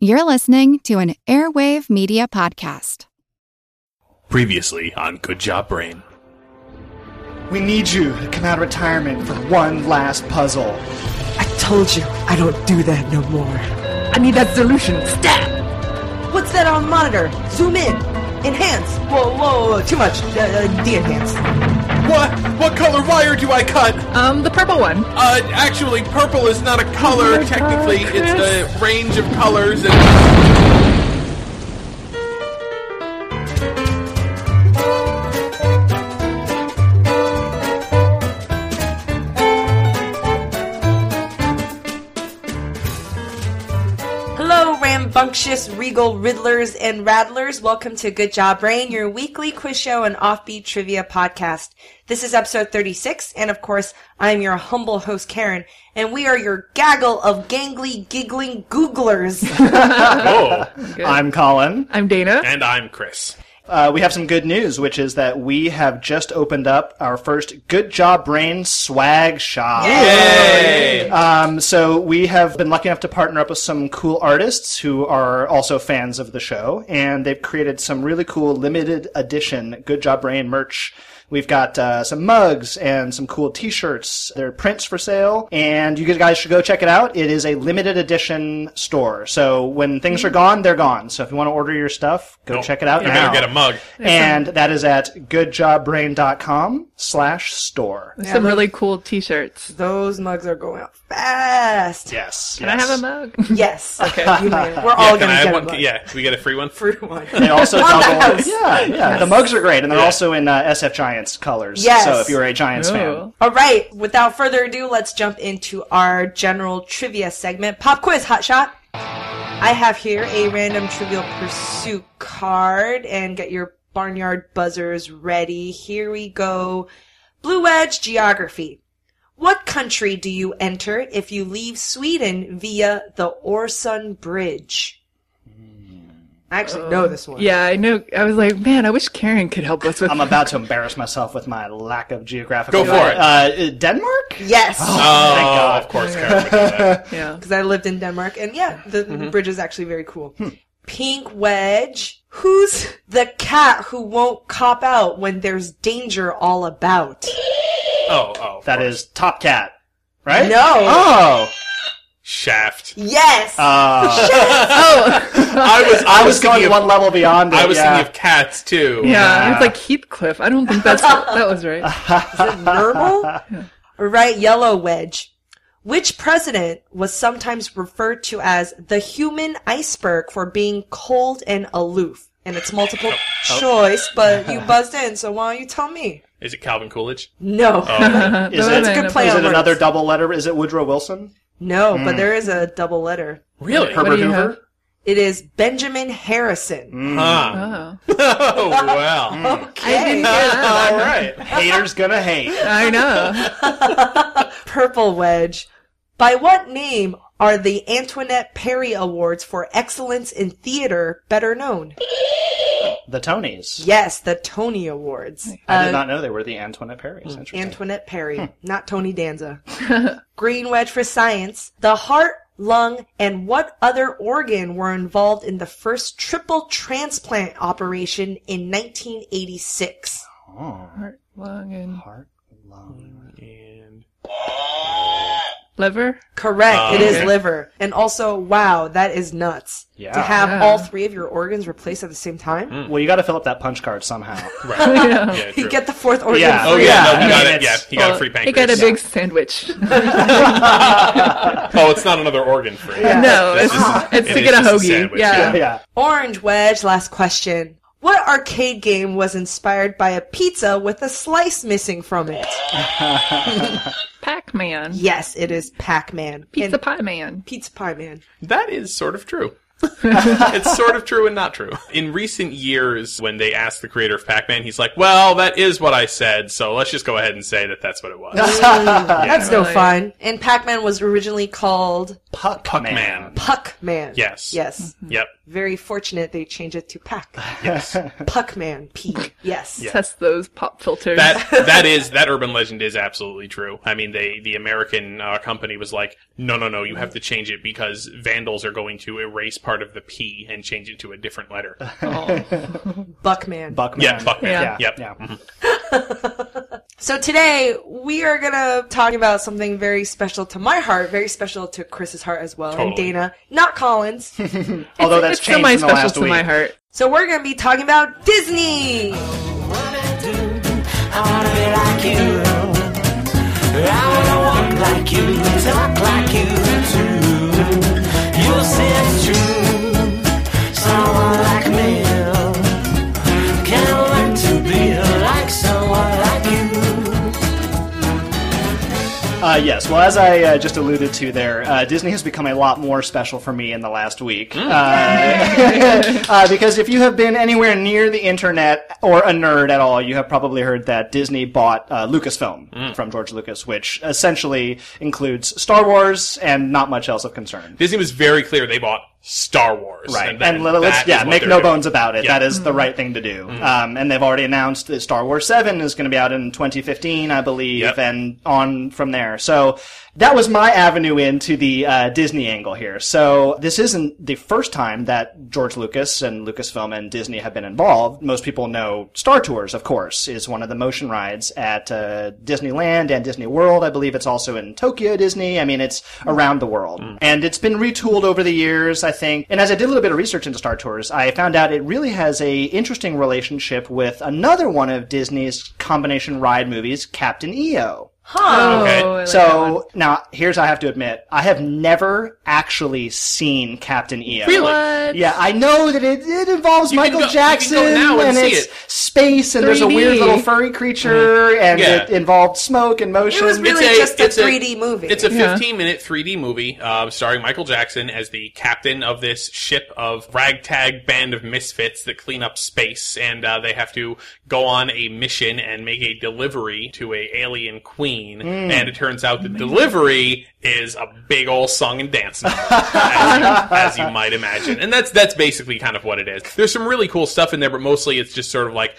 You're listening to an Airwave Media Podcast. Previously on Good Job Brain. We need you to come out of retirement for one last puzzle. I told you I don't do that no more. I need that solution. Stab! What's that on the monitor? Zoom in. Enhance. Whoa, whoa, whoa. Too much. Uh, uh, de-enhance. What? What color wire do I cut? Um, the purple one. Uh, actually, purple is not a color. Technically, it's a range of colors. And rambunctious, regal riddlers and rattlers. Welcome to Good Job Brain, your weekly quiz show and offbeat trivia podcast. This is episode 36, and of course, I'm your humble host, Karen, and we are your gaggle of gangly, giggling googlers. oh, I'm Colin. I'm Dana. and I'm Chris. Uh, we have some good news, which is that we have just opened up our first Good Job Brain swag shop. Yay! Um, so we have been lucky enough to partner up with some cool artists who are also fans of the show, and they've created some really cool limited edition Good Job Brain merch. We've got uh, some mugs and some cool T-shirts. There are prints for sale, and you guys should go check it out. It is a limited edition store, so when things are gone, they're gone. So if you want to order your stuff, go Nope. check it out You now. better get a mug. and that is at goodjobbrain.com slash store. There's some really cool T-shirts. Those mugs are going out fast. Yes. Can I have a mug? Yes. Okay. We're all Yeah, can gonna I have get one? a mug. Yeah, we get a free one. Free one. They also On the double. house. Yeah, yeah. The mugs are great, and they're Yeah. also in uh, SF Giants colors. Yes. So if you're a Giants fan, All right. Without further ado, let's jump into our general trivia segment. Pop quiz, hot shot. I have here a random trivial pursuit card, and get your barnyard buzzers ready. Here we go. Blue Wedge geography. What country do you enter if you leave Sweden via the Oresund Bridge? I actually know this one. Yeah, I know. I was like, man, I wish Karen could help us with. I'm about to embarrass myself with my lack of geographical. Go for it. Uh, Denmark. Yes. Oh, God. of course, Karen would yeah. because I lived in Denmark, and yeah, the Mm-hmm. bridge is actually very cool. Hmm. Pink Wedge. Who's the cat who won't cop out when there's danger all about? Oh, oh. of That course. is Top Cat, right? No. Oh. Shaft. Yes. Uh, I was. I, I was going thinking one level beyond. It, I was yeah. thinking of cats too. Yeah, it's like Heathcliff. I don't think that's that was right. Is it normal? Right, Yellow Wedge. Which president was sometimes referred to as the human iceberg for being cold and aloof? And it's multiple Oh. choice, but you buzzed in, so why don't you tell me? Is it Calvin Coolidge? No. Oh. Is That's it, a good play is it another double letter? Is it Woodrow Wilson? No, Hmm. but there is a double letter. Really? Herbert Hoover? have? It is Benjamin Harrison. Huh. Oh, Oh well. I Okay. didn't hear that. All right. Haters gonna hate. I know. Purple Wedge. By what name are the Antoinette Perry Awards for Excellence in Theater better known? The Tonys. Yes, the Tony Awards. I Uh, did not know they were the Antoinette Perrys. Hmm. Interesting. Antoinette Perry, hmm. not Tony Danza. Green Wedge for Science. The heart, lung, and what other organ were involved in the first triple transplant operation in 1986? Heart, lung, and Heart, lung. Hmm. And liver. Correct. Oh, it is okay. liver. And also, wow, that is nuts. Yeah. To have Yeah. all three of your organs replaced at the same time. Mm. Well, you got to fill up that punch card somehow. right. Yeah, You get the fourth organ Yeah. Oh free. yeah, Yeah, no, he got it. it's- Yeah, he got a Well, free He got a big sandwich. Oh, it's not another organ free. no, It's it's, just- it's it to is get a just a hoagie. sandwich, yeah. yeah. Orange Wedge, last question. What arcade game was inspired by a pizza with a slice missing from it? Pac-Man. Yes, it is Pac-Man. Pizza And- Pie Man. Pizza Pie Man. That is sort of true. it's sort of true and not true. In recent years, when they asked the creator of Pac-Man, he's like, "Well, that is what I said, so let's just go ahead and say that that's what it was." That's no fun. And Pac-Man was originally called Puck, Puckman. Puck Man. Yes. Yes. Yep. Very fortunate they changed it to Pack. Yes. Puck Man. P. Yes. Test those pop filters. that that is that urban legend is absolutely true. I mean, they the American uh, company was like, no, no, no, you have to change it because vandals are going to erase part of the P and change it to a different letter. Buckman. Buckman. Yeah, Buckman. Yeah. Yep. Yeah. So today we are gonna talk about something very special to my heart, very special to Chris's heart as well, and Dana, not Colin's. Although that's it's changed in the semi-special last to week. my heart. so we're gonna be talking about Disney. I Uh, yes. Well, as I uh, just alluded to there, uh, Disney has become a lot more special for me in the last week. Uh, uh, because if you have been anywhere near the internet or a nerd at all, you have probably heard that Disney bought uh, Lucasfilm from George Lucas, which essentially includes Star Wars and not much else of concern. Disney was very clear they bought Star Wars. Right, And, and, let's yeah, make no doing. bones about it. Yeah. Mm-hmm. That is the right thing to do. Um, and they've already announced that Star Wars Seven is going to be out in 2015, I believe, Yep. and on from there. So that was my avenue into the uh, Disney angle here. So this isn't the first time that George Lucas and Lucasfilm and Disney have been involved. Most people know Star Tours, of course, is one of the motion rides at uh, Disneyland and Disney World. I believe it's also in Tokyo Disney. I mean, it's around the world, and it's been retooled over the years. I think, and as I did a little bit of research into Star Tours, I found out it really has a interesting relationship with another one of Disney's combination ride movies, Captain EO. Huh. Okay. Oh, like. So now, here's I have to admit, I have never actually seen Captain EO. What? Yeah, I know that it, it involves You can Michael go- you can go Jackson now and and see it's it. space and there's a weird little furry creature and Yeah. it involved smoke and motion. It was really It's a- just a it's a- 3D movie. It's a Yeah. 15 minute 3D movie uh, starring Michael Jackson as the captain of this ship of ragtag band of misfits that clean up space, and uh, they have to go on a mission and make a delivery to a alien queen. Mm. And it turns out the mm-hmm. delivery is a big old song and dance number, as, you, as you might imagine. And that's that's basically kind of what it is. There's some really cool stuff in there, but mostly it's just sort of like.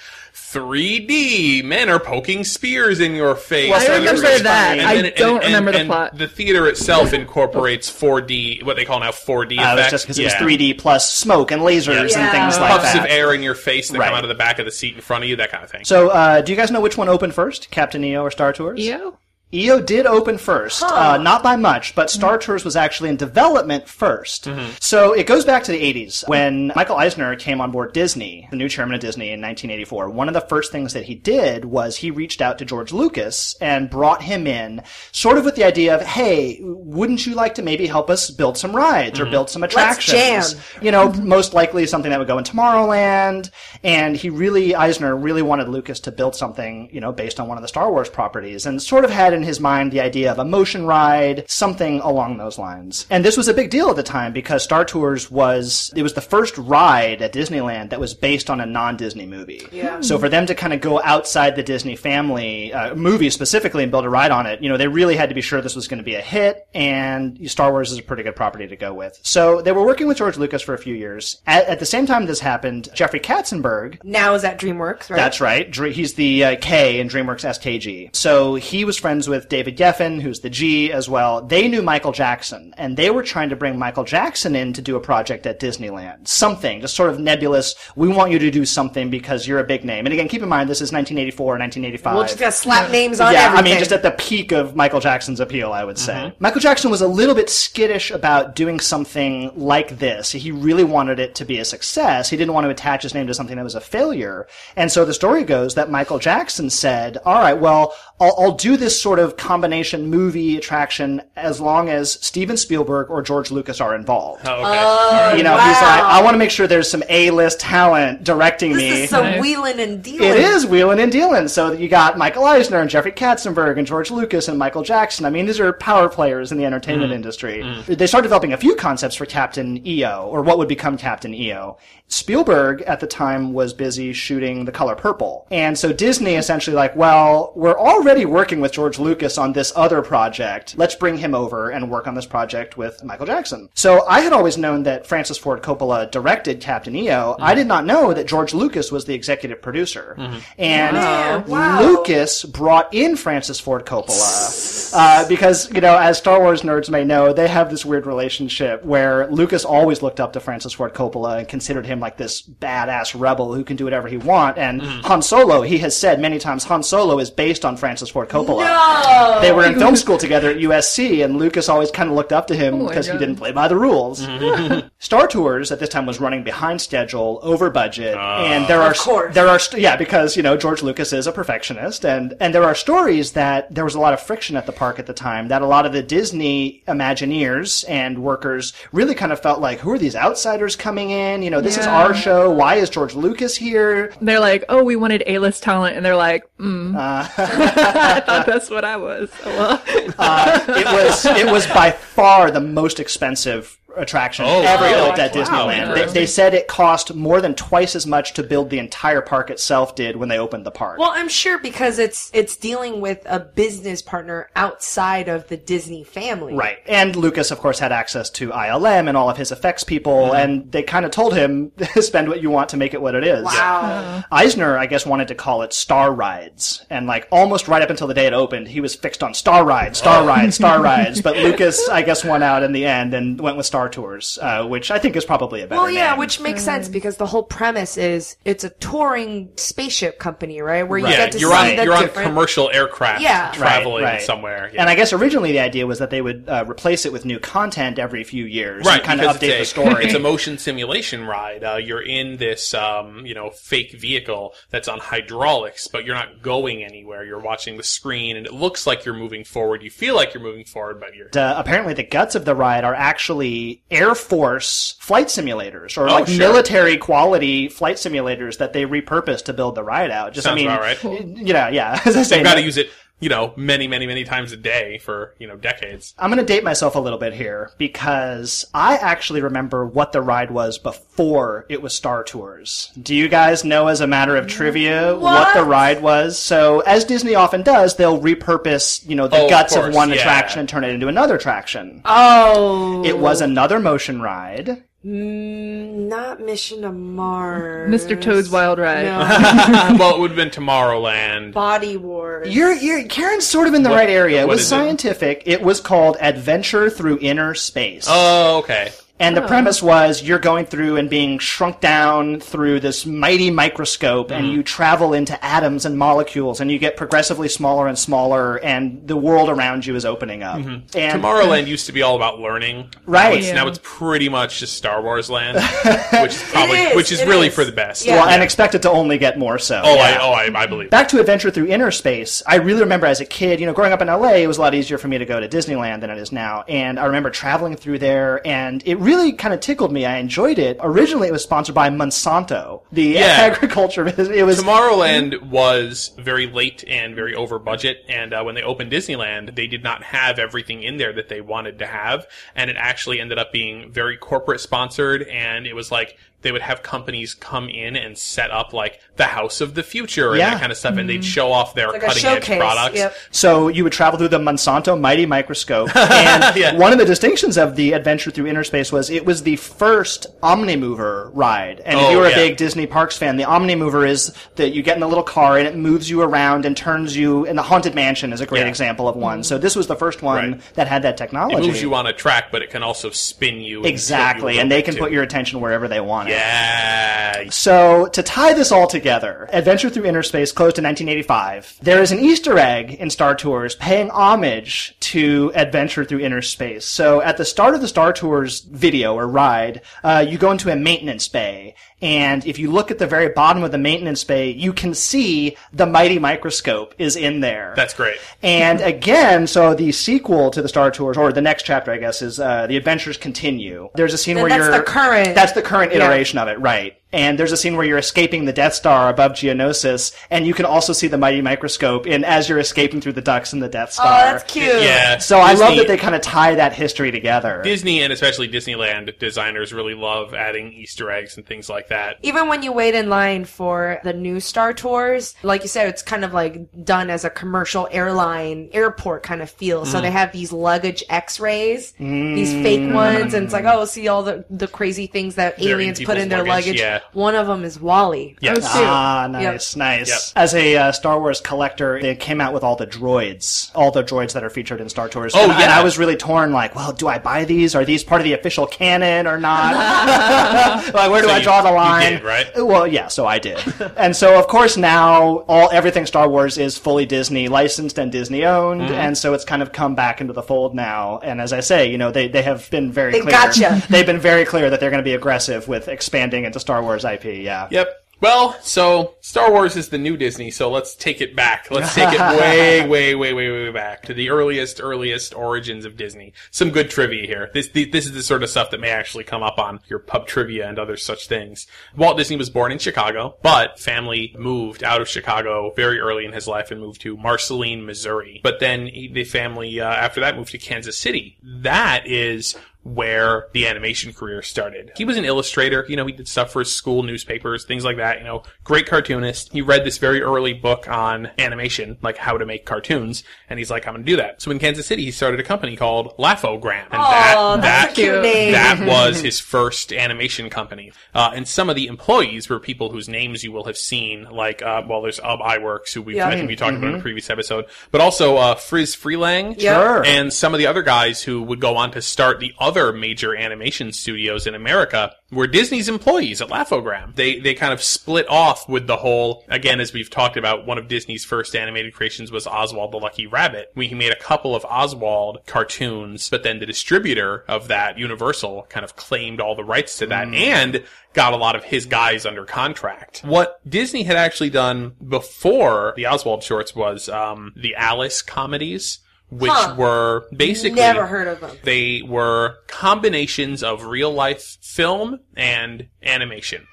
3D men are poking spears in your face. Well, I remember that. funny. I And then- don't and- remember the and plot. The theater itself incorporates 4D, what they call now 4D Uh, it was effects. just because it was 3D plus smoke and lasers Yeah. and things Yeah. like Puffs that. of air in your face that Right. come out of the back of the seat in front of you, that kind of thing. So, uh, do you guys know which one opened first, Captain EO or Star Tours? EO? EO did open first, uh, not by much, but mm-hmm. Star Tours was actually in development 1st mm-hmm. So it goes back to the 80s when Michael Eisner came on board Disney, the new chairman of Disney in 1984. One of the first things that he did was he reached out to George Lucas and brought him in, sort of with the idea of, hey, wouldn't you like to maybe help us build some rides or mm-hmm. build some attractions? jam. You know, most likely something that would go in Tomorrowland. And he really, Eisner really wanted Lucas to build something, you know, based on one of the Star Wars properties and sort of had in his mind the idea of a motion ride, something along those lines. And this was a big deal at the time because Star Tours was, it was the first ride at Disneyland that was based on a non-Disney movie. Yeah. So for them to kind of go outside the Disney family, uh, movie specifically and build a ride on it, you know, they really had to be sure this was going to be a hit and Star Wars is a pretty good property to go with. So they were working with George Lucas for a few years. At, at the same time this happened, Jeffrey Katzenberg, now is at DreamWorks, right? that's right. He's the uh, K in DreamWorks SKG. So he was friends with David Geffen, who's the G as well. They knew Michael Jackson, and they were trying to bring Michael Jackson in to do a project at Disneyland. Something, just sort of nebulous. We want you to do something because you're a big name. And again, keep in mind, this is 1984, or 1985 We'll just gotta slap names on yeah, everything. I mean, just at the peak of Michael Jackson's appeal, I would say. Mm-hmm. Michael Jackson was a little bit skittish about doing something like this. He really wanted it to be a success. He didn't want to attach his name to something that was a failure. And so the story goes that Michael Jackson said, all right, well, I'll, I'll do this sort of combination movie attraction as long as Steven Spielberg or George Lucas are involved. Oh, okay. Oh, you know, wow. he's like, I want to make sure there's some A-list talent directing this me. is some Nice. wheeling and dealing. It is wheeling and dealing. So you got Michael Eisner and Jeffrey Katzenberg and George Lucas and Michael Jackson. I mean, these are power players in the entertainment mm. industry. Mm. They started developing a few concepts for Captain EO, or what would become Captain EO. Spielberg at the time was busy shooting The Color Purple. And so Disney essentially like, well, we're already working with George Lucas on this other project. Let's bring him over and work on this project with Michael Jackson. So I had always known that Francis Ford Coppola directed Captain EO. Mm-hmm. I did not know that George Lucas was the executive producer. Mm-hmm. And Yeah, wow. Lucas brought in Francis Ford Coppola uh, because, you know, as Star Wars nerds may know, they have this weird relationship where Lucas always looked up to Francis Ford Coppola and considered him like this badass rebel who can do whatever he wants. And mm. Han Solo, he has said many times, Han Solo is based on Francis Ford Coppola. No! They were in film school together at USC, and Lucas always kind of looked up to him my because he didn't play by the rules. Star Tours at this time was running behind schedule, over budget, and there are course. there are yeah because you know George Lucas is a perfectionist, and and there are stories that there was a lot of friction at the park at the time that a lot of the Disney Imagineers and workers really kind of felt like who are these outsiders coming in? You know, this is our show. Why is George Lucas here? They're like, oh, we wanted A-list talent, and they're like, mm. Uh. I thought that's what I was. Oh, well. Uh, it was it was by far the most expensive attraction Oh, ever really? built at Wow, Disneyland. They, they said it cost more than twice as much to build the entire park itself did when they opened the park. Well, I'm sure because it's it's dealing with a business partner outside of the Disney family. Right. And Lucas, of course, had access to ILM and all of his effects people, mm-hmm. and they kind of told him, spend what you want to make it what it is. Wow. Eisner, I guess, wanted to call it Star Rides. And, like, almost right up until the day it opened, he was fixed on Star Rides, Star Rides, Star Rides. But Lucas, I guess, won out in the end and went with Star Tours, uh, which I think is probably a better Well, yeah, name. which makes sense because the whole premise is it's a touring spaceship company, right? Where you Right. Yeah, get to you're see on the you're on commercial aircraft Yeah. traveling Right, right. somewhere. Yeah. And I guess originally the idea was that they would uh, replace it with new content every few years, right, and kind of because update the story. It's a motion simulation ride. Uh, you're in this, um, you know, fake vehicle that's on hydraulics, but you're not going anywhere. You're watching the screen, and it looks like you're moving forward. You feel like you're moving forward, but you're uh, apparently the guts of the ride are actually Air Force flight simulators or Oh, like sure. military quality flight simulators that they repurposed to build the ride out. Just Sounds I mean, right. you know, yeah. As I say, They've got to use it, you know, many, many, many times a day for you know decades. I'm going to date myself a little bit here because I actually remember what the ride was before it was Star Tours. Do you guys know, as a matter of trivia, what, the ride was? So, as Disney often does, they'll repurpose, you know, the Oh, guts of, course, one yeah. attraction and turn it into another attraction. Oh, It was another motion ride. Mm, not Mission to Mars. Mr. Toad's Wild Ride. No. well, it would have been Tomorrowland. Body Wars. You're, you're, Karen's sort of in the What- right area. It what was is it? scientific. It was called Adventure Through Inner Space. Oh, okay. And the premise was you're going through and being shrunk down through this mighty microscope, and hmm. you travel into atoms and molecules, and you get progressively smaller and smaller, and the world around you is opening up. Mm-hmm. And Tomorrowland used to be all about learning. Right. Now it's, Yeah. now it's pretty much just Star Wars land, which is probably is, which is really is. for the best. Yeah. well, and expect it to only get more so. Oh, Yeah. I oh I, I believe. Back to Adventure Through Inner Space. I really remember as a kid, you know, growing up in LA, it was a lot easier for me to go to Disneyland than it is now. And I remember traveling through there, and it really kind of tickled me. I enjoyed it. Originally, it was sponsored by Monsanto, the Yeah. agriculture business. It was Tomorrowland was very late and very over budget, and uh, when they opened Disneyland, they did not have everything in there that they wanted to have, and it actually ended up being very corporate sponsored, and it was like they would have companies come in and set up like the house of the future and Yeah. that kind of stuff, and they'd mm-hmm. show off their like cutting edge products. Yep. So you would travel through the Monsanto Mighty Microscope, and Yeah. one of the distinctions of the Adventure Through Inner Space was it was the first Omnimover ride. And if Oh, you were a yeah. big Disney Parks fan, the Omnimover is that you get in a little car and it moves you around and turns you. And the Haunted Mansion is a great Yeah. example of one. So this was the first one Right. that had that technology. It moves you on a track, but it can also spin you. and you exactly, and they can too. put your attention wherever they want it. Yeah. So, to tie this all together, Adventure Through Inner Space closed in 1985. There is an Easter egg in Star Tours paying homage to Adventure Through Inner Space. So, at the start of the Star Tours video or ride, uh, you go into a maintenance bay. And if you look at the very bottom of the maintenance bay, you can see the mighty microscope is in there. That's great. And again, so the sequel to the Star Tours, or the next chapter, I guess, is uh, the adventures continue. There's a scene And where that's you're that's the current- That's the current Yeah. iteration of it, right? And there's a scene where you're escaping the Death Star above Geonosis, and you can also see the mighty microscope in as you're escaping through the ducts in the Death Star. Oh, Star. that's cute. Yeah. So I love that they kind of tie that history together. Disney and especially Disneyland designers really love adding Easter eggs and things like that. Even when you wait in line for the new Star Tours, like you said, it's kind of like done as a commercial airline airport kind of feel. Mm. So they have these luggage X-rays, these fake ones, and it's like, oh, see all the the crazy things that They're aliens put in their luggage, luggage. yeah. One of them is WALL-E. Yes. Oh. Ah, nice, nice. Yep. As a uh, Star Wars collector, they came out with all the droids, all the droids that are featured in Star Tours. Oh, and, and yeah. I was really torn. Like, well, do I buy these? Are these part of the official canon or not? like, where do So I you- draw the you line? did, right? Well, yeah. So I did, and so of course now all everything Star Wars is fully Disney licensed and Disney owned, Mm-hmm. and so it's kind of come back into the fold now. And as I say, you know, they they have been very They clear. gotcha. They've been very clear that they're going to be aggressive with expanding into Star Wars IP. Yeah. Yep. Well, so Star Wars is the new Disney, so let's take it back. Let's take it way, way, way, way, way back to the earliest, earliest origins of Disney. Some good trivia here. This, this is the sort of stuff that may actually come up on your pub trivia and other such things. Walt Disney was born in Chicago, but family moved out of Chicago very early in his life and moved to Marceline, Missouri. But then he, the family, uh, after that moved to Kansas City. That is where the animation career started. He was an illustrator, you know, he did stuff for his school newspapers, things like that, you know, great cartoonist. He read this very early book on animation, like how to make cartoons, and he's like, I'm gonna do that. So in Kansas City, he started a company called Laugh-O-Gram. And Oh, that, that, cute name. that was his first animation company. Uh, and some of the employees were people whose names you will have seen, like, uh, well, there's Ub Iwerks, who we've, Yeah. I think we talked about in a previous episode, but also, uh, Friz Freleng. Yeah. Sure. And some of the other guys who would go on to start the other major animation studios in America were Disney's employees at Laugh-O-Gram. They they kind of split off with the whole again as we've talked about one of Disney's first animated creations was Oswald the Lucky Rabbit. We made a couple of Oswald cartoons, but then the distributor of that Universal kind of claimed all the rights to that and got a lot of his guys under contract. What Disney had actually done before the Oswald shorts was um, the Alice comedies which Huh. were basically Never heard of them. they were combinations of real life film and animation.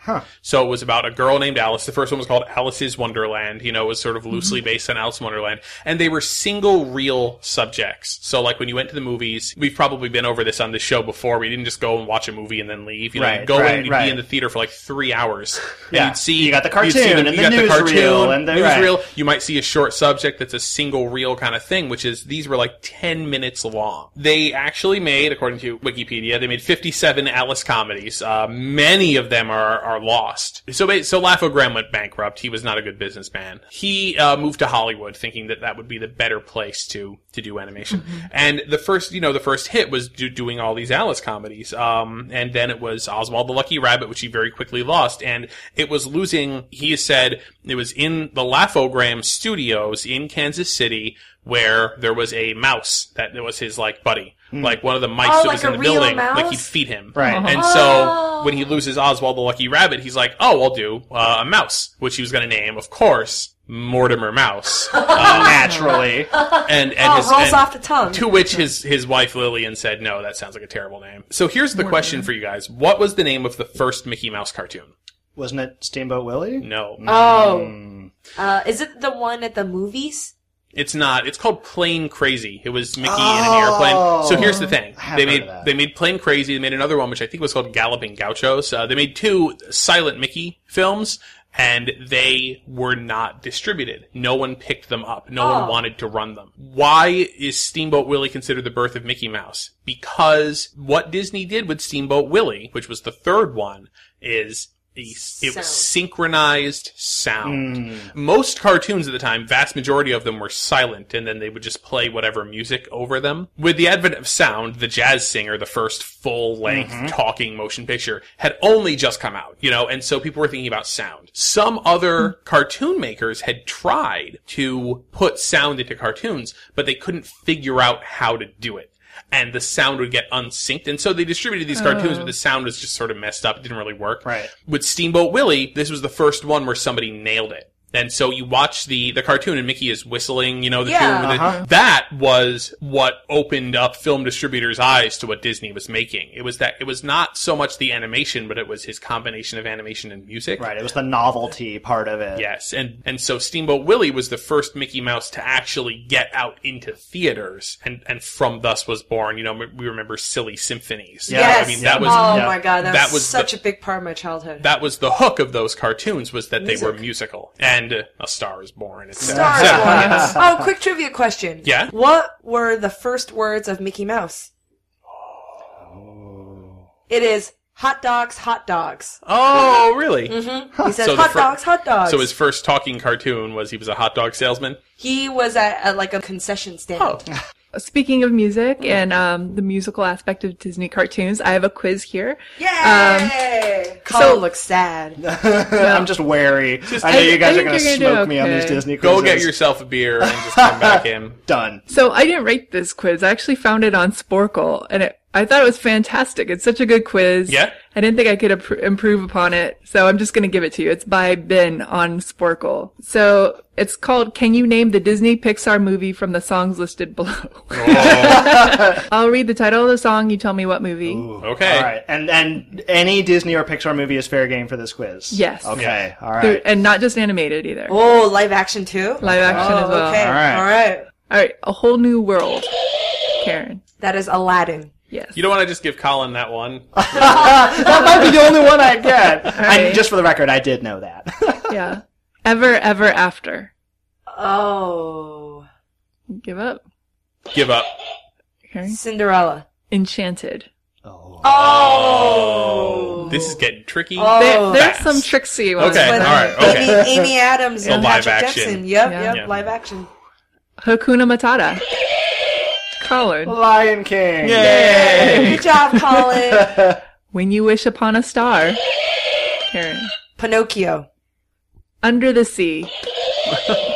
So it was about a girl named Alice. The first one was called Alice's Wonderland. You know, it was sort of loosely mm-hmm. based on Alice in Wonderland. And they were single reel subjects. So like when you went to the movies, we've probably been over this on this show before. We didn't just go and watch a movie and then leave. You know, Right, you'd go right, in, you'd right. be in the theater for like three hours. And Yeah. you'd see You got the you'd see cartoon and you the got newsreel and the- newsreel. right. You might see a short subject that's a single reel kind of thing, which is these were like 10 minutes long. They actually made, according to Wikipedia, they made 57 Alice comedies. Uh, many of them are, are lost. So, so Laugh-O-Gram went bankrupt. He was not a good businessman. He, uh, moved to Hollywood thinking that that would be the better place to, to do animation. And the first, you know, the first hit was do, doing all these Alice comedies. Um, and then it was Oswald the Lucky Rabbit, which he very quickly lost. And it was losing, he said, it was in the Laugh-O-Gram studios in Kansas City where there was a mouse that was his like buddy. Like one of the mice Oh, that like was in a the real building, mouse? like he'd feed him. Right. And so when he loses Oswald the Lucky Rabbit, he's like, "Oh, I'll do uh, a mouse," which he was going to name, of course, Mortimer Mouse. Naturally. and and Oh, his, rolls and- off the tongue. To which his his wife Lillian said, "No, that sounds like a terrible name." So here's the question for you guys: What was the name of the first Mickey Mouse cartoon? Wasn't it Steamboat Willie? No, Oh. Uh, is it the one at the movies? It's not. It's called Plane Crazy. It was Mickey in an airplane. So here's the thing: they made they made Plane Crazy. They made another one which I think was called Galloping Gauchos. Uh, they made two silent Mickey films. And they were not distributed. No one picked them up. No one Oh. wanted to run them. Why is Steamboat Willie considered the birth of Mickey Mouse? Because what Disney did with Steamboat Willie, which was the third one, is a, it Sound. was synchronized sound. Mm. Most cartoons at the time, vast majority of them were silent, and then they would just play whatever music over them. With the advent of sound, the Jazz Singer, the first full-length mm-hmm. talking motion picture, had only just come out, you know, and so people were thinking about sound. Some other hmm. cartoon makers had tried to put sound into cartoons, but they couldn't figure out how to do it and the sound would get unsynced. And so they distributed these cartoons, but the oh. sound was just sort of messed up. It didn't really work. Right. With Steamboat Willie, this was the first one where somebody nailed it. And so you watch the, the cartoon and Mickey is whistling, you know, the Yeah. tune. Uh-huh. That was what opened up film distributors' eyes to what Disney was making. It was that, it was not so much the animation, but it was his combination of animation and music. Right, it was the novelty part of it. Yes, and and so Steamboat Willie was the first Mickey Mouse to actually get out into theaters, and and from thus was born. You know, we remember Silly Symphonies. Yeah, yes. I mean that was Oh yeah. my god, that, that was, was such the- a big part of my childhood. that was the hook of those cartoons was that they were musical, and uh, A Star Is Born. et cetera, Star et cetera. Wars. oh, quick trivia question. Yeah? What were the first words of Mickey Mouse? It is hot dogs, hot dogs. Oh, really? He says So hot fir- dogs, hot dogs. So his first talking cartoon was he was a hot dog salesman. he was at, at like a concession stand. Oh. Speaking of music and um, the musical aspect of Disney cartoons, I have a quiz here. Yay! Colin so- looks sad. I'm just wary. I know I- you guys are going to think you're gonna smoke do me on these Disney Disney Go get yourself a beer and just come back in. done. So I didn't write this quiz. I actually found it on Sporcle, and it, I thought it was fantastic. It's such a good quiz. Yeah? I didn't think I could appro- improve upon it, so I'm just going to give it to you. It's by Ben on Sporcle. So it's called "Can You Name the Disney Pixar Movie from the Songs Listed Below?" Oh. I'll read the title of the song. You tell me what movie. Okay. All right, and and any Disney or Pixar movie is fair game for this quiz. Yes. Okay. All They're- And not just animated either. Oh, live action too? Live action oh, as well. Okay. All right. All right. All right, a whole new world. Karen. That is Aladdin. Yes. You don't want to just give Colin that one. that might be the only one I get. I, right. just for the record, I did know that. yeah. Ever, ever after. Oh. Give up. Give up. Karen. Cinderella. Enchanted. Oh. oh. This is getting tricky. Oh. There, there's fast. some tricksy ones. Okay, With all right, okay. Amy, Amy Adams So and live Patrick action. Jackson. Yep, Yeah. yep, Yeah. live action. Hakuna Matata. Colin. Lion King. Yay! Good job, Colin. When you wish upon a star. Karen. Pinocchio. Under the sea.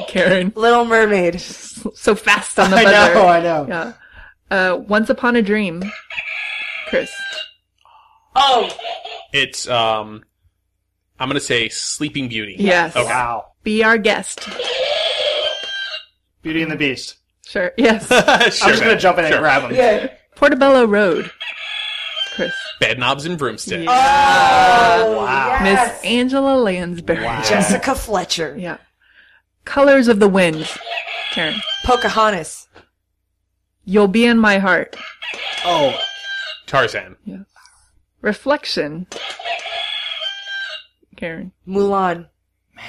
Karen. Little Mermaid. So fast on the I buzzer. know. I know. Yeah. Uh, Once Upon a Dream. Chris. Oh. It's um, I'm gonna say Sleeping Beauty. Yes. Okay. Wow. Be our guest. Beauty and the Beast. Sure. Yes. sure, I'm just gonna jump in sure. and grab them. Yeah. Portobello Road. Chris. Bed knobs and broomsticks. Oh, Wow. yes. Miss Angela Lansbury. Wow. Jessica Fletcher. Yeah. Colors of the Wind. Karen. Pocahontas. You'll be in my heart. Oh, Tarzan. Yeah. Reflection. Karen. Mulan. Man.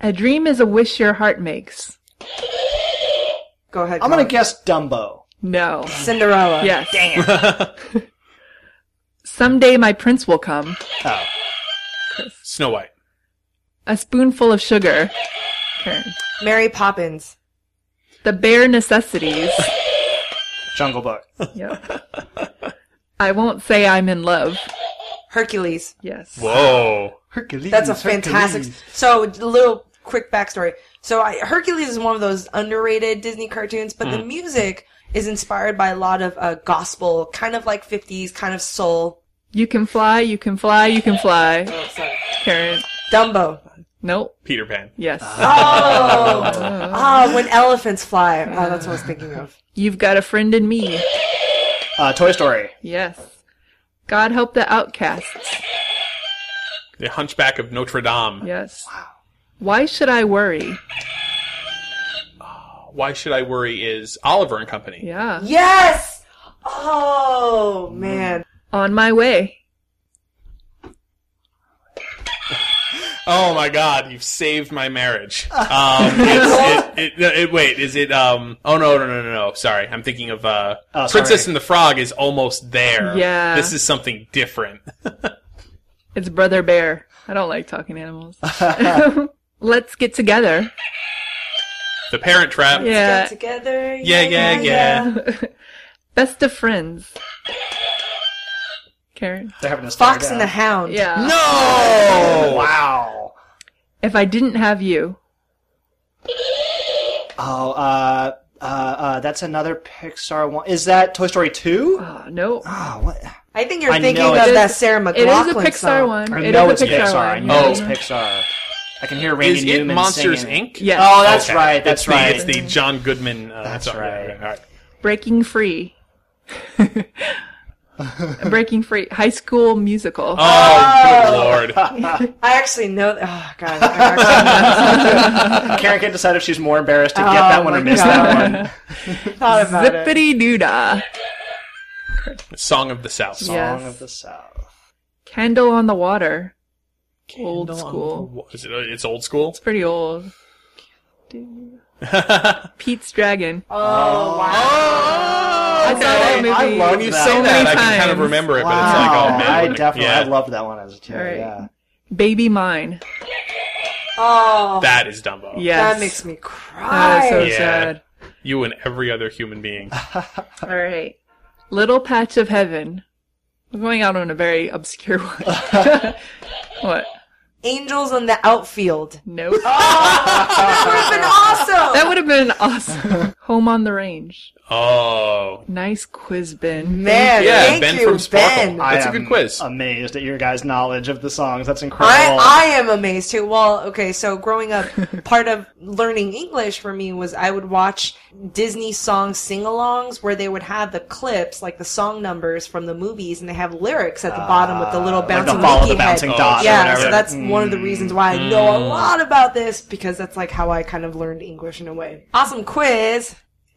A dream is a wish your heart makes. Go ahead. I'm gonna guess Dumbo. No. Cinderella. Yes. Damn. Someday my prince will come. Oh, Snow White. A spoonful of sugar. Karen. Mary Poppins. The bare necessities. Jungle Book. Yep. I won't say I'm in love. Hercules. Yes. Whoa. Hercules. That's a fantastic. So, a little quick backstory. So, I, Hercules is one of those underrated Disney cartoons, but the music is inspired by a lot of uh, gospel, kind of like 50s, kind of soul. You can fly, you can fly, you can fly. Oh, sorry. Karen. Dumbo. Nope. Peter Pan. Yes. Oh, oh, when elephants fly. Oh, that's what I was thinking of. You've got a friend in me. Uh, Toy Story. Yes. God help the outcasts. The Hunchback of Notre Dame. Yes. Why should I worry? Why should I worry? Is Oliver and Company. Yeah. Yes! Oh, man. On my way. Oh my God! You've saved my marriage. Um, it's, it, it, it, wait, is it? Um, oh no, no, no, no, no. Sorry, I'm thinking of uh, Oh, sorry. Princess and the Frog is almost there. Yeah. this is something different. It's Brother Bear. I don't like talking animals. Let's get together. The Parent Trap. Yeah. Get together. Yeah, yeah, yeah. Best of friends. Karen. They're having a Fox down. and the Hound. Yeah. No. Wow. If I didn't have you. Oh, uh, uh, uh, that's another Pixar one. Is that Toy Story 2? Oh, no. Oh, what? I think you're I thinking know of it that is- Sarah It is a McLachlan Pixar song. one. I It know is it's a Pixar, Pixar. I one. know Oh. it's Pixar. I can hear Randy Is it Newman Monsters singing it. Inc? Yes. Oh, that's Okay. right. That's it's right. The, it's the John Goodman. Uh, That's song. Yeah, right. all right. Breaking Free. Breaking Free. High School Musical. Oh, good lord. I actually know. Oh god. I actually Karen can't decide if she's more embarrassed to get Oh that one or my miss that one. thought about it. Zippity doodah. Song of the South. Song Yes. of the South. Candle on the Water. Old school. the Is it, it's old school? It's pretty old. Pete's Dragon. Oh wow. Oh, I saw that movie. I love when you that. say so that, many I can kind of times. remember it, but it's like, oh man. I when- definitely yeah, I loved that one as a kid. All right. Yeah. Baby Mine. Oh, That is Dumbo. Yes. that makes me That cry. is so Yeah. sad. You and every other human being. All right. Little Patch of Heaven. We're going out on a very obscure one. what? Angels in the outfield. Nope. Oh, that would have been awesome. That would have been awesome. Home on the Range. Oh. Nice quiz, Ben. Man, Yeah, thank Ben you, from Sporcle. Ben. That's a I good am quiz. Amazed at your guys' knowledge of the songs. That's incredible. I, I am amazed too. Well, okay, so growing up, part of learning English for me was I would watch Disney song sing-alongs where they would have the clips, like the song numbers from the movies, and they have lyrics at the bottom with the little Uh, like bouncing the follow Mickey the bouncing head. dot. Yeah, so that's one of the reasons why I know a lot about this because that's like how I kind of learned English in a way. Awesome quiz.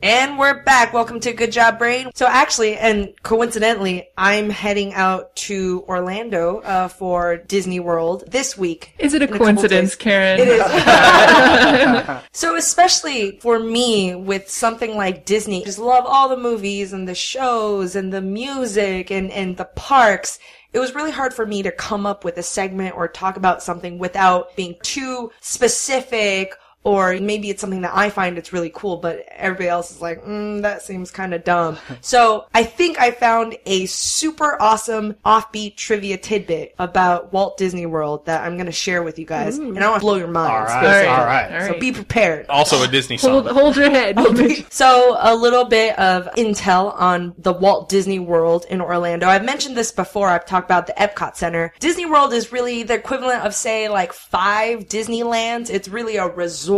And we're back. Welcome to Good Job Brain. So actually, and coincidentally, I'm heading out to Orlando uh, for Disney World this week. Is it a coincidence, days. Karen? It is. so especially for me with something like Disney, I just love all the movies and the shows and the music and, and the parks. It was really hard for me to come up with a segment or talk about something without being too specific or maybe it's something that I find it's really cool, but everybody else is like, mm, that seems kind of dumb. so I think I found a super awesome offbeat trivia tidbit about Walt Disney World that I'm going to share with you guys. And I want to blow your minds. All right, all right. All right. So be prepared. Also a Disney song. hold, hold your head. So a little bit of intel on the Walt Disney World in Orlando. I've mentioned this before. I've talked about the Epcot Center. Disney World is really the equivalent of say like five Disneylands. It's really a resort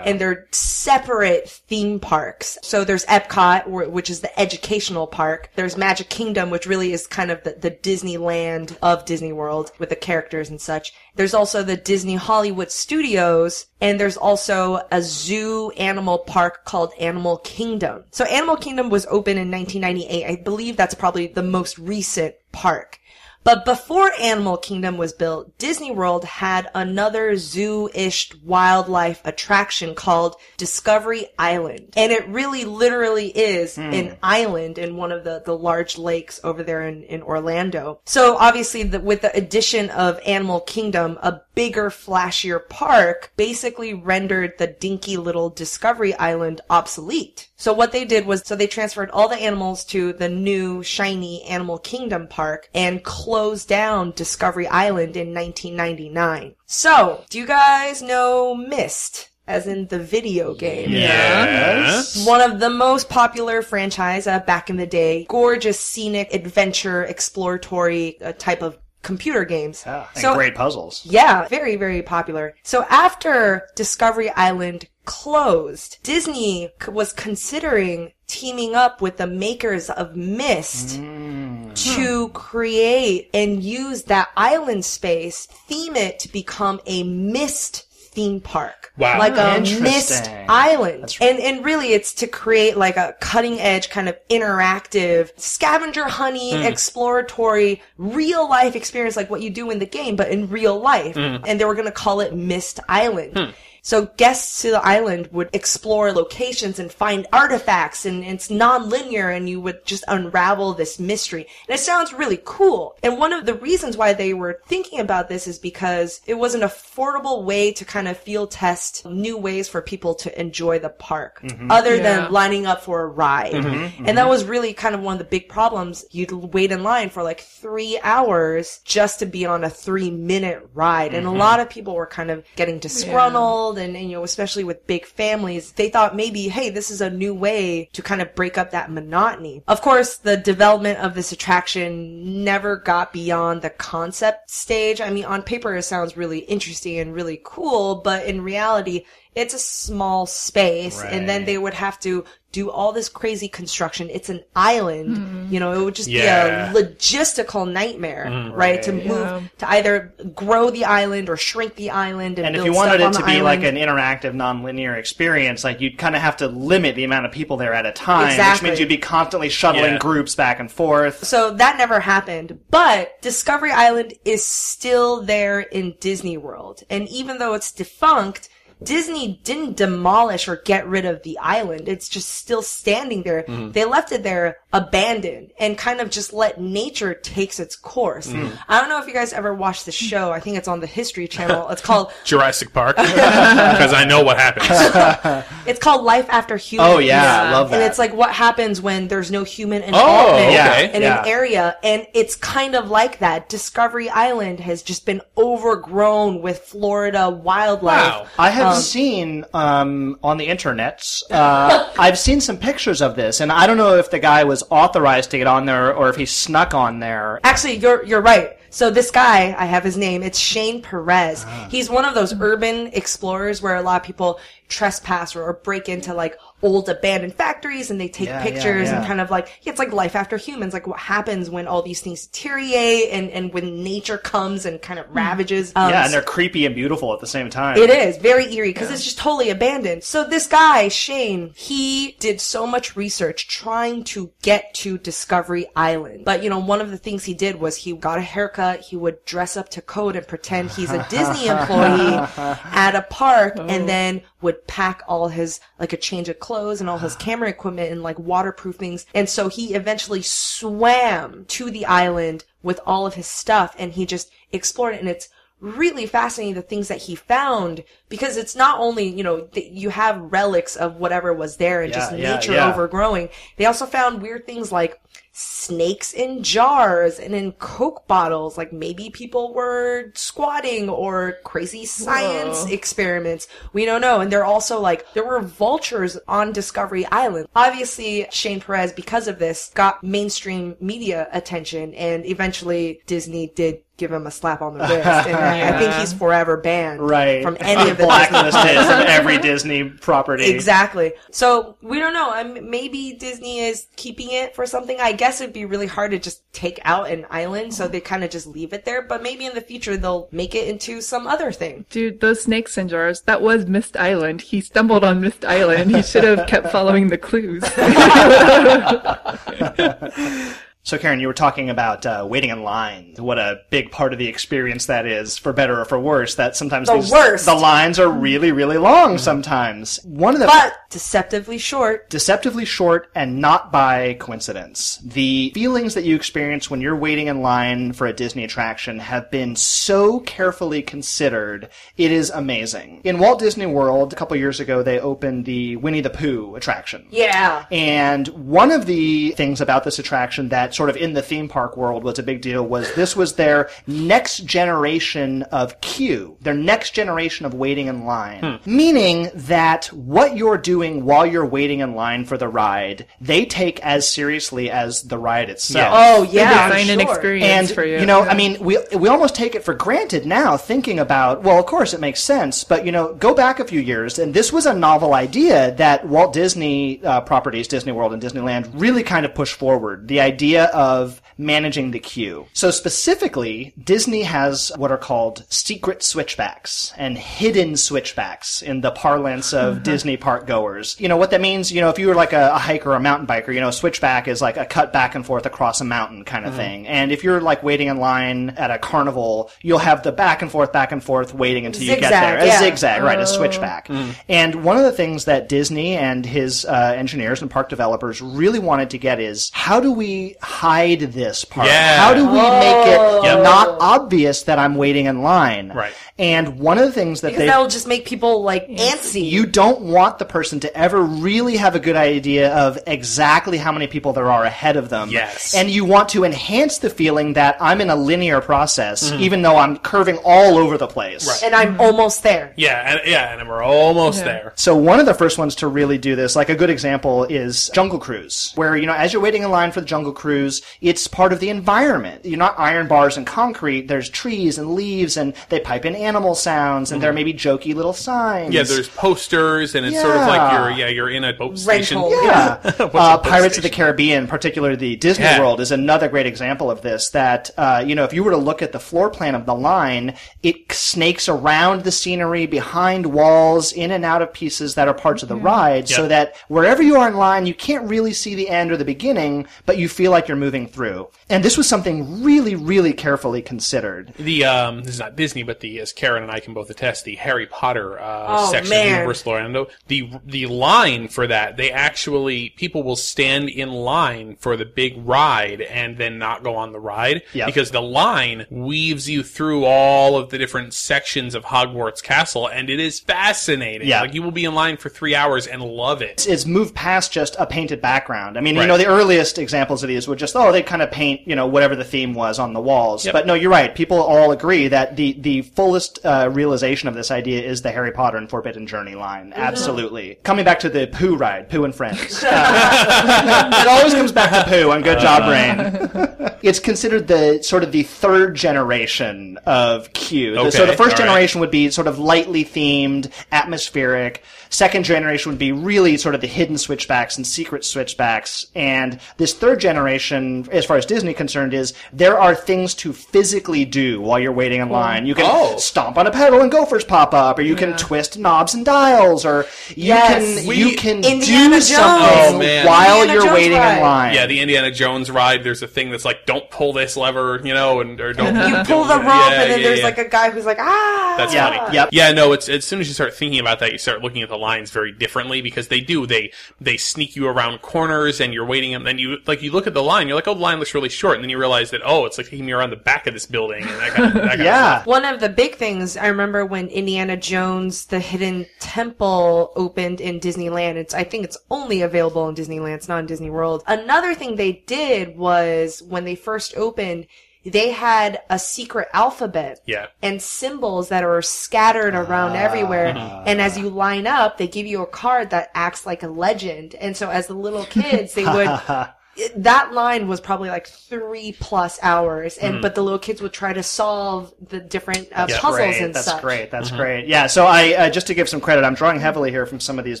and they're separate theme parks. So there's Epcot, which is the educational park. There's Magic Kingdom, which really is kind of the, the Disneyland of Disney World with the characters and such. There's also the Disney Hollywood Studios, and there's also a zoo animal park called Animal Kingdom. So Animal Kingdom was open in 1998. I believe that's probably the most recent park. But before Animal Kingdom was built, Disney World had another zoo-ish wildlife attraction called Discovery Island. And it really literally is hmm. an island in one of the, the large lakes over there in, in Orlando. So obviously the, with the addition of Animal Kingdom, a bigger, flashier park basically rendered the dinky little Discovery Island obsolete. So what they did was, so they transferred all the animals to the new, shiny Animal Kingdom park and closed down Discovery Island in 1999. So, do you guys know Myst? As in the video game. Yes. One of the most popular franchise uh, back in the day. Gorgeous, scenic, adventure, exploratory uh, type of computer games. Yeah, and so great puzzles. yeah, very, very popular. So after Discovery Island closed, Disney c- was considering teaming up with the makers of Myst mm. to create and use that island space, theme it to become a Myst theme park. Wow. Like a Interesting. Myst Island. And and really it's to create like a cutting edge kind of interactive scavenger honey hmm. exploratory real life experience like what you do in the game but in real life. Hmm. And they were going to call it Myst Island. Hmm. So guests to the island would explore locations and find artifacts and it's non-linear and you would just unravel this mystery. And it sounds really cool. And one of the reasons why they were thinking about this is because it was an affordable way to kind of field test new ways for people to enjoy the park mm-hmm. other Yeah. than lining up for a ride. Mm-hmm. And that was really kind of one of the big problems. You'd wait in line for like three hours just to be on a three minute ride. And a mm-hmm. lot of people were kind of getting disgruntled and, and, you know, especially with big families, they thought maybe, hey, this is a new way to kind of break up that monotony. Of course, the development of this attraction never got beyond the concept stage. I mean, on paper, it sounds really interesting and really cool, but in reality, it's a small space and then they would have to do all this crazy construction. It's an island, you know, it would just Yeah. be a logistical nightmare, mm-hmm. right? To move, Yeah. to either grow the island or shrink the island and, And if you wanted it to the be like an interactive, non-linear experience, like you'd kind of have to limit the amount of people there at a time, which means you'd be constantly shuttling Yeah. groups back and forth. So that never happened. But Discovery Island is still there in Disney World. And even though it's defunct, Disney didn't demolish or get rid of the island. It's just still standing there. Mm-hmm. They left it there abandoned and kind of just let nature takes its course. Mm-hmm. I don't know if you guys ever watched the show. I think it's on the History Channel. It's called Jurassic Park, because I know what happens. it's called Life After Humans. Oh yeah, I love that. And it's like what happens when there's no human oh, involvement okay. In yeah. an area. And it's kind of like that. Discovery Island has just been overgrown with Florida wildlife. Wow. I have seen um, on the internet. Uh, I've seen some pictures of this, and I don't know if the guy was authorized to get on there or if he snuck on there. Actually, you're you're right. So this guy, I have his name. It's Shane Perez. Ah. He's one of those urban explorers where a lot of people trespass or, or break into like old abandoned factories and they take Yeah, yeah, pictures and kind of like it's like life after humans, like what happens when all these things deteriorate and and when nature comes and kind of ravages. Um, Yeah, and they're creepy and beautiful at the same time. It is very eerie because it's just totally abandoned. So this guy, Shane, he did so much research trying to get to Discovery Island. But you know, one of the things he did was he got a haircut. He would dress up to code and pretend he's a Disney employee at a park and then would pack all his, like a change of clothes and all his camera equipment and like waterproof things. And so he eventually swam to the island with all of his stuff and he just explored it and it's really fascinating the things that he found because it's not only you know that you have relics of whatever was there and Yeah, just yeah, nature yeah. overgrowing they also found weird things like snakes in jars and in coke bottles. Like maybe people were squatting or crazy science experiments. We don't know. And they're also like there were vultures on discovery island. Obviously shane perez because of this got mainstream media attention and eventually disney did give him a slap on the wrist and I, I think he's forever banned Right. from any of the Disney blacklisted from every Disney property. Exactly. So we don't know. I mean, maybe Disney is keeping it for something. I guess it'd be really hard to just take out an island, so they kind of just leave it there. But maybe in the future they'll make it into some other thing. Dude, those snakes in jars, that was Myst Island. He stumbled on Myst Island. He should have kept following the clues. So, Karen, you were talking about uh, waiting in line. What a big part of the experience that is, for better or for worse. That sometimes The these- worst. the lines are really, really long. Sometimes one of the But deceptively short. deceptively short and not by coincidence. The feelings that you experience when you're waiting in line for a Disney attraction have been so carefully considered. It is amazing. In Walt Disney World, a couple years ago, they opened the Winnie the Pooh attraction. Yeah. And one of the things about this attraction that that sort of in the theme park world was a big deal was this was their next generation of queue, their next generation of waiting in line. Meaning that what you're doing while you're waiting in line for the ride, they take as seriously as the ride itself. Oh They yeah, design an sure. experience And for you. you know, I mean, we we almost take it for granted now, thinking about. Well, of course, it makes sense, but you know, go back a few years, and this was a novel idea that Walt Disney uh, properties, Disney World and Disneyland, really kind of pushed forward. The idea of managing the queue. So specifically, Disney has what are called secret switchbacks and hidden switchbacks in the parlance of Disney park goers. You know what that means? You know, if you were like a, a hiker or a mountain biker, you know, a switchback is like a cut back and forth across a mountain kind of thing. And if you're like waiting in line at a carnival, you'll have the back and forth, back and forth waiting until you get there. A yeah. zigzag, right? A switchback. And one of the things that Disney and his uh, engineers and park developers really wanted to get is how do we hide this part? Yeah. How do we make it Yep. not obvious that I'm waiting in line? Right. And one of the things that Because they that'll just make people like antsy. you don't want the person to ever really have a good idea of exactly how many people there are ahead of them. Yes. And you want to enhance the feeling that I'm in a linear process, Mm-hmm. even though I'm curving all over the place. Right. and I'm almost there. Yeah, and, yeah, and we're almost there. So one of the first ones to really do this, like a good example is Jungle Cruise, where, you know, as you're waiting in line for the Jungle Cruise, it's part of the environment. You're not iron bars and concrete. There's trees and leaves and they pipe in animal sounds and there may be jokey little signs. Mm-hmm. Yeah, there's posters, and it's sort of like you're yeah you're in a boat station. Rental. Yeah. Uh, Pirates of the? Caribbean, particularly the Disney Yeah. World, is another great example of this. That, uh, you know, if you were to look at the floor plan of the line, it snakes around the scenery, behind walls, in and out of pieces that are parts of the ride, so that wherever you are in line, you can't really see the end or the beginning, but you feel like you're moving through. And this was something really, really carefully considered. The um, this is not Disney, but the as Karen and I can both attest, the Harry Potter uh, Oh, section man. of Universal Orlando. The the line for that, they actually people will stand in line for the big ride and then not go on the ride Yep. because the line weaves you through all of the different sections of Hogwarts Castle, and it is fascinating. Yeah. like you will be in line for three hours and love it. it's moved past just a painted background. I mean, you know, the earliest examples of these were just, oh, they kind of paint, you know, whatever the theme was on the walls. Yep. But no, you're right. People all agree that the, the fullest uh, realization of this idea is the Harry Potter and Forbidden Journey line. Absolutely. Coming back to the Pooh ride, Pooh and Friends. Uh, it always comes back to Pooh on Good Job Brain. it's considered the sort of the third generation of queue. The- so the first all right. generation would be sort of lightly themed, atmospheric. Second generation would be really sort of the hidden switchbacks and secret switchbacks. And this third generation, as far as Disney concerned, is there are things to physically do while you're waiting in line. You can Oh. stomp on a pedal and gophers pop up, or you can twist knobs and dials, or you Yes. can We- you can Indiana do Jones. something Oh, while Indiana you're Jones waiting ride. in line. Yeah, the Indiana Jones ride. There's a thing that's like, don't pull this lever, you know, and or don't You don't- pull the yeah, rope, and then yeah, there's yeah. like a guy who's like, ah. That's Yeah, funny. yep. Yeah, no, it's as soon as you start thinking about that, you start looking at the lines very differently because they do. They they sneak you around corners and you're waiting and then you like you look at the line, you're like, Oh, the line looks really short and then you realize that oh, it's like taking me around the back of this building and that kind of, that kind Yeah. stuff. One of the big things I remember when Indiana Jones, the Hidden Temple opened in Disneyland. It's, I think it's only available in Disneyland. It's not in Disney World. Another thing they did was when they first opened, they had a secret alphabet. Yeah. And symbols that are scattered around ah. everywhere. Mm-hmm. And as you line up, they give you a card that acts like a legend. And so as the little kids, they would it- that line was probably like three plus hours, and but the little kids would try to solve the different uh, Yeah. puzzles great. and That's such. great. That's great. Yeah. So I uh, just to give some credit, I'm drawing heavily here from some of these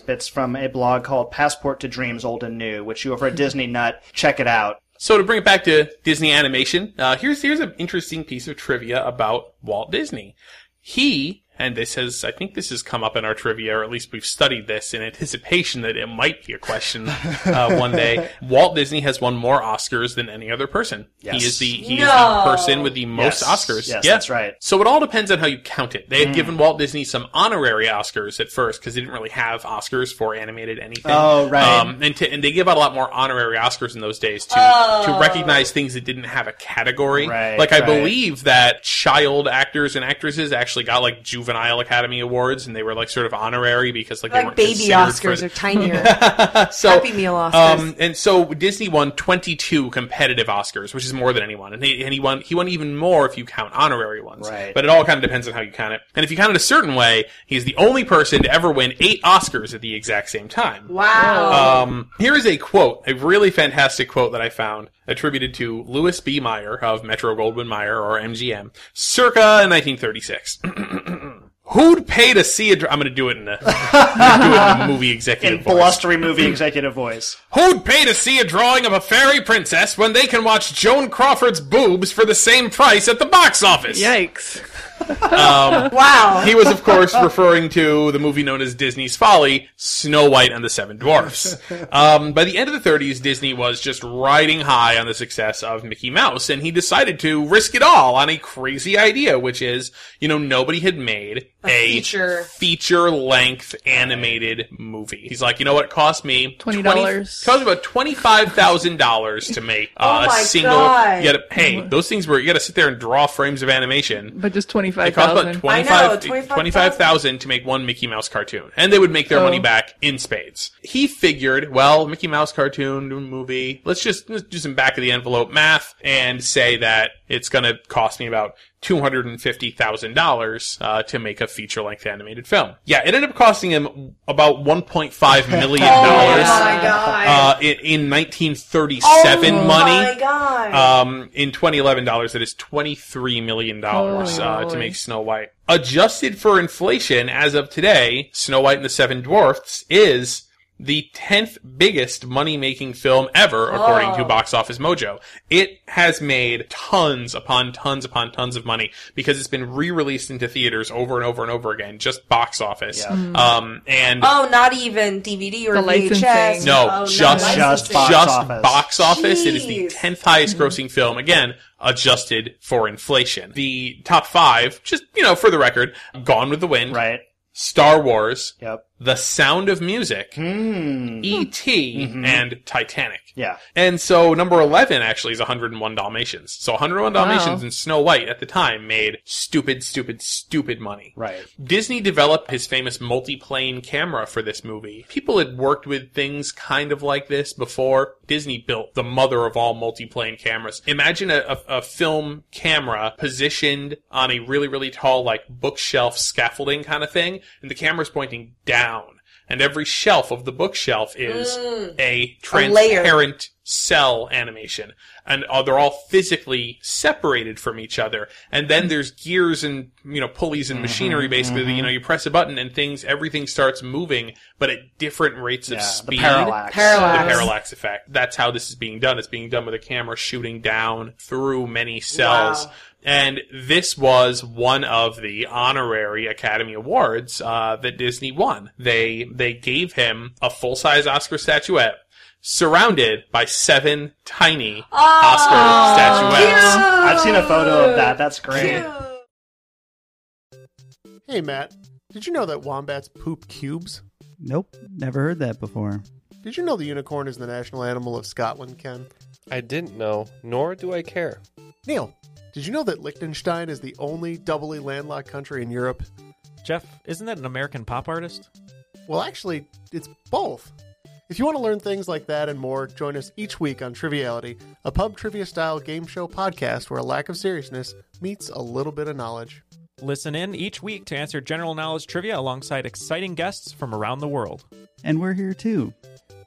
bits from a blog called Passport to Dreams, Old and New, which you over at Disney Nut check it out. So to bring it back to Disney animation, uh, here's here's an interesting piece of trivia about Walt Disney. He and this has I think this has come up in our trivia, or at least we've studied this in anticipation that it might be a question uh, one day. Walt Disney has won more Oscars than any other person. Yes. He is the he No. is the person with the most Yes. Oscars. Yes, Yeah. that's right. So it all depends on how you count it. They Mm. had given Walt Disney some honorary Oscars at first because they didn't really have Oscars for animated anything. Oh, right. Um, and, to, and they give out a lot more honorary Oscars in those days to to recognize things that didn't have a category. Right, like I right. believe that child actors and actresses actually got like juvenile Academy Awards, and they were like sort of honorary because like, they Like baby Oscars for or tinier. so, Happy Meal Oscars. Um, and so Disney won 22 competitive Oscars, which is more than anyone. And he, and he won, he won even more if you count honorary ones. Right. But it all kind of depends on how you count it. And if you count it a certain way, he's the only person to ever win eight Oscars at the exact same time. wow. Um, here is a quote, a really fantastic quote that I found attributed to Louis B. Mayer of Metro Goldwyn Mayer or MGM, circa 1936. Who'd pay to see a? Dr- I'm going to do it in a, I'm gonna do it in a movie executive In voice. blustery movie executive voice. Who'd pay to see a drawing of a fairy princess when they can watch Joan Crawford's boobs for the same price at the box office? Yikes. wow. He was, of course, referring to the movie known as Disney's Folly, Snow White and the Seven Dwarfs. Um, by the end of the 30s, Disney was just riding high on the success of Mickey Mouse, and he decided to risk it all on a crazy idea, which is, you know, nobody had made a, feature. feature-length animated movie. He's like, you know what? It cost me $20. 20 Cost me about twenty-five thousand dollars to make uh, Oh my a single. God. You gotta, hey, those things were you got to sit there and draw frames of animation. But just It cost about 25,000. 25 25,000. 25,000 to make one Mickey Mouse cartoon. And they would make their Oh. money back in spades. He figured, well, Mickey Mouse cartoon movie, let's just let's do some back of the envelope math and say that it's going to cost me about $250,000 uh, to make a feature length animated film. Yeah, it ended up costing him about $1.5 million Oh my uh, in, in 1937 oh money. my god. Um, in 2011 dollars, that is 23 million dollars Holy uh, to make Snow White. Adjusted for inflation, as of today, Snow White and the Seven Dwarfs is the 10th biggest money-making film ever, according to Box Office Mojo. It has made tons upon tons upon tons of money because it's been re-released into theaters over and over and over again, just box office. Um, and oh, not even DVD or The VHS. licensing. no, Oh, just licensing. Just box just office. box office. It is the tenth highest grossing film. Again, adjusted for inflation. The top five, just you know, for the record, Gone with the Wind, Right. Star Wars, Yep. The Sound of Music, Hmm. E.T., and Titanic. Yeah. And so number 11 actually is 101 Dalmatians. So 101 Dalmatians and Snow White at the time made stupid, stupid, stupid money. Right. Disney developed his famous multi-plane camera for this movie. People had worked with things kind of like this before. Disney built the mother of all multi-plane cameras. Imagine a, a, a film camera positioned on a really, really tall, like bookshelf scaffolding kind of thing, and the camera's pointing down. And every shelf of the bookshelf is mm. a layer. transparent cel animation. And uh, they're all physically separated from each other. And then there's gears and, you know, pulleys and machinery mm-hmm, basically that, you mm-hmm. know, you press a button and things, everything starts moving, but at different rates of Yeah. The speed. parallax. Parallax. The parallax effect. That's how this is being done. It's being done with a camera shooting down through many cels. Wow. And this was one of the honorary Academy Awards uh, that Disney won. They they gave him a full size Oscar statuette, surrounded by seven tiny Oscar statuettes. I've seen a photo of that. That's great. Hey, Matt. Did you know that wombats poop cubes? Nope, never heard that before. Did you know the unicorn is the national animal of Scotland, Ken? I didn't know, nor do I care. Neil, did you know that Liechtenstein is the only doubly landlocked country in Europe? Jeff, isn't that an American pop artist? Well, actually, it's both. If you want to learn things like that and more, join us each week on Triviality, a pub trivia style game show podcast where a lack of seriousness meets a little bit of knowledge. Listen in each week to answer general knowledge trivia alongside exciting guests from around the world. And we're here too.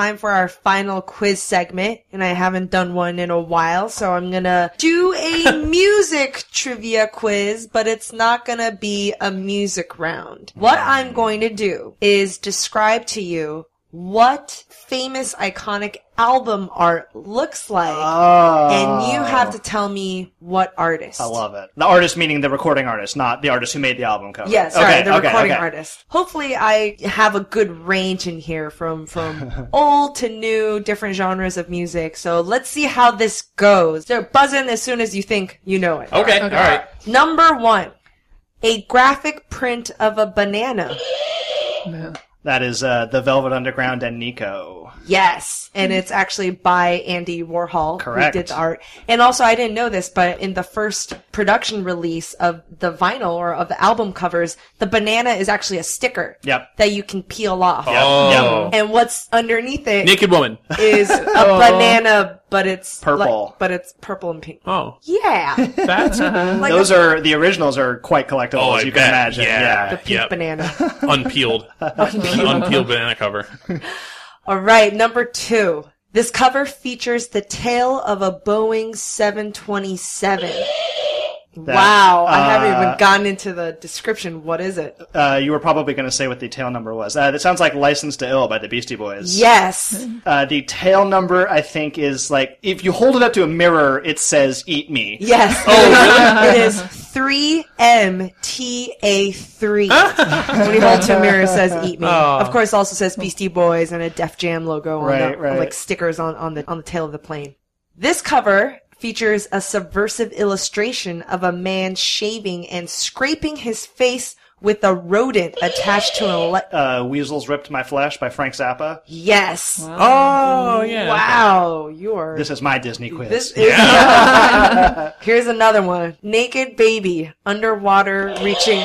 Time for our final quiz segment, and I haven't done one in a while, so I'm gonna do a music trivia quiz, but it's not gonna be a music round. What I'm going to do is describe to you what famous iconic album art looks like, Oh. and you ah. have to tell me what artist. I love it. The artist meaning the recording artist, not the artist who made the album cover. Yes, okay, the okay, recording okay. artist. Hopefully, I have a good range in here from from old to new, different genres of music. So let's see how this goes. So buzz in as soon as you think you know it. Okay, all right. Number one, a graphic print of a banana. That is uh, the Velvet Underground and Nico. Yes, and it's actually by Andy Warhol Correct. who did the art. And also, I didn't know this, but in the first production release of the vinyl or of the album covers, the banana is actually a sticker Yep. that you can peel off. Oh. And what's underneath it Naked woman. is a banana, but it's Purple. like- but it's purple and pink. Oh. Yeah, That's like Those a, are the originals are quite collectible, Oh, as I you bet. can imagine. Yeah. Yeah. the pink Yep. banana. unpeeled. unpeeled banana cover. All right, number two. This cover features the tail of a Boeing 727. Wow, I haven't uh, even gotten into the description. What is it? Uh, you were probably going to say what the tail number was. Uh, that sounds like "License to Ill" by the Beastie Boys. Yes. Uh, the tail number, I think, is like if you hold it up to a mirror, it says "Eat me." Yes. Oh, really? it is 3MTA3. when you hold to a mirror, it says "Eat Me." Of course, it also says Beastie Boys and a Def Jam logo on Right, the, right. like stickers on, on the on the tail of the plane. This cover features a subversive illustration of a man shaving and scraping his face with a rodent attached to an ele- Uh, "Weasels Ripped My Flesh" by Frank Zappa. Yes. Oh, yeah. Wow, you are. This is my Disney quiz. This is. Here's another one. Naked baby underwater reaching.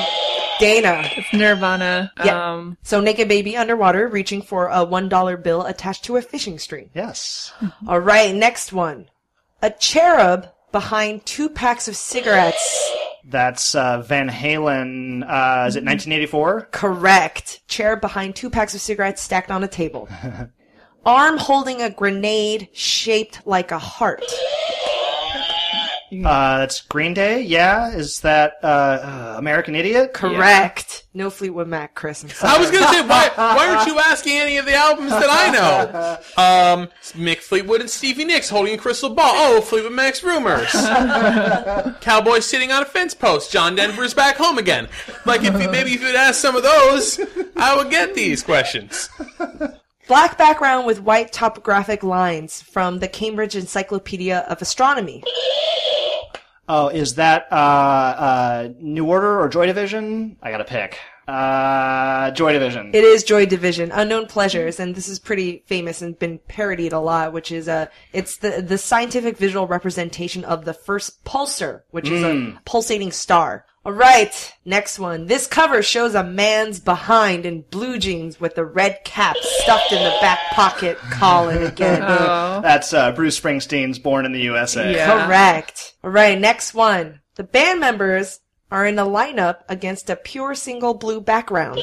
Dana. It's Nirvana. Yeah. Um, So naked baby underwater reaching for a one dollar bill attached to a fishing string. yes. All right, next one. A cherub behind two packs of cigarettes. That's uh, Van Halen. Uh, is it 1984? Correct. Cherub behind two packs of cigarettes stacked on a table. Arm holding a grenade shaped like a heart. Uh, that's Green Day. Yeah. Is that uh, uh, American Idiot? Correct. No Fleetwood Mac, Chris. I'm sorry. I was gonna say, why, why aren't you asking any of the albums that I know? Um, Mick Fleetwood and Stevie Nicks holding a crystal ball. Oh, Fleetwood Mac's rumors. Cowboy sitting on a fence post. John Denver's back home again. Like, if you, maybe if you'd asked some of those, I would get these questions. Black background with white topographic lines from the Cambridge Encyclopedia of Astronomy. Oh, is that uh, uh, New Order or Joy Division? I gotta pick. Uh, Joy Division. It is Joy Division, Unknown Pleasures, and this is pretty famous and been parodied a lot, which is uh, it's the, the scientific visual representation of the first pulsar, which is a pulsating star. Alright, next one. This cover shows a man's behind in blue jeans with a red cap stuffed in the back pocket, Colin again. oh. That's uh, Bruce Springsteen's "Born in the USA." Yeah. Correct. Alright, next one. The band members are in a lineup against a pure single blue background.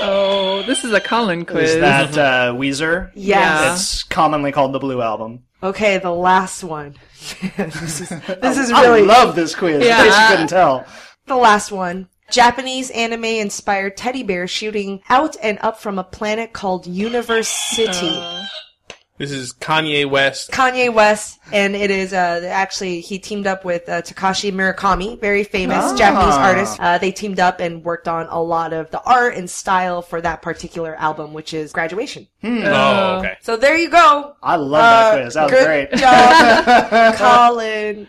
Oh, this is a Colin quiz. Is that uh, Weezer? Yes. It's commonly called the Blue Album. Okay, the last one. this is, this is I really love this quiz. Yeah. In case you couldn't tell. The last one. Japanese anime inspired teddy bear shooting out and up from a planet called Universe City. This is Kanye West. Kanye West, and it is uh, actually he teamed up with uh, Takashi Murakami, very famous Ah. Japanese artist. Uh, they teamed up and worked on a lot of the art and style for that particular album, which is Graduation. Oh, okay. So there you go. I love Uh, that quiz. That was good great. job, Colin.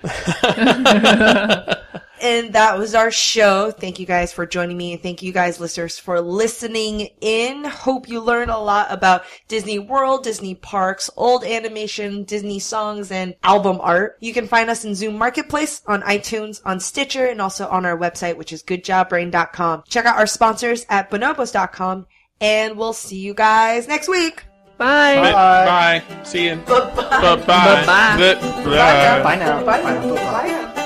and that was our show. Thank you guys for joining me, and thank you guys, listeners, for listening in. Hope you learned a lot about Disney World, Disney parks, old animation, Disney songs, and album art. You can find us in Zune Marketplace, on iTunes, on Stitcher, and also on our website, which is goodjobbrain.com. Check out our sponsors at bonobos.com, and we'll see you guys next week. Bye. Bye. Bye. See you. Bye. Bye. Bye-bye. Bye. Bye now. Bye. Bye now. Bye.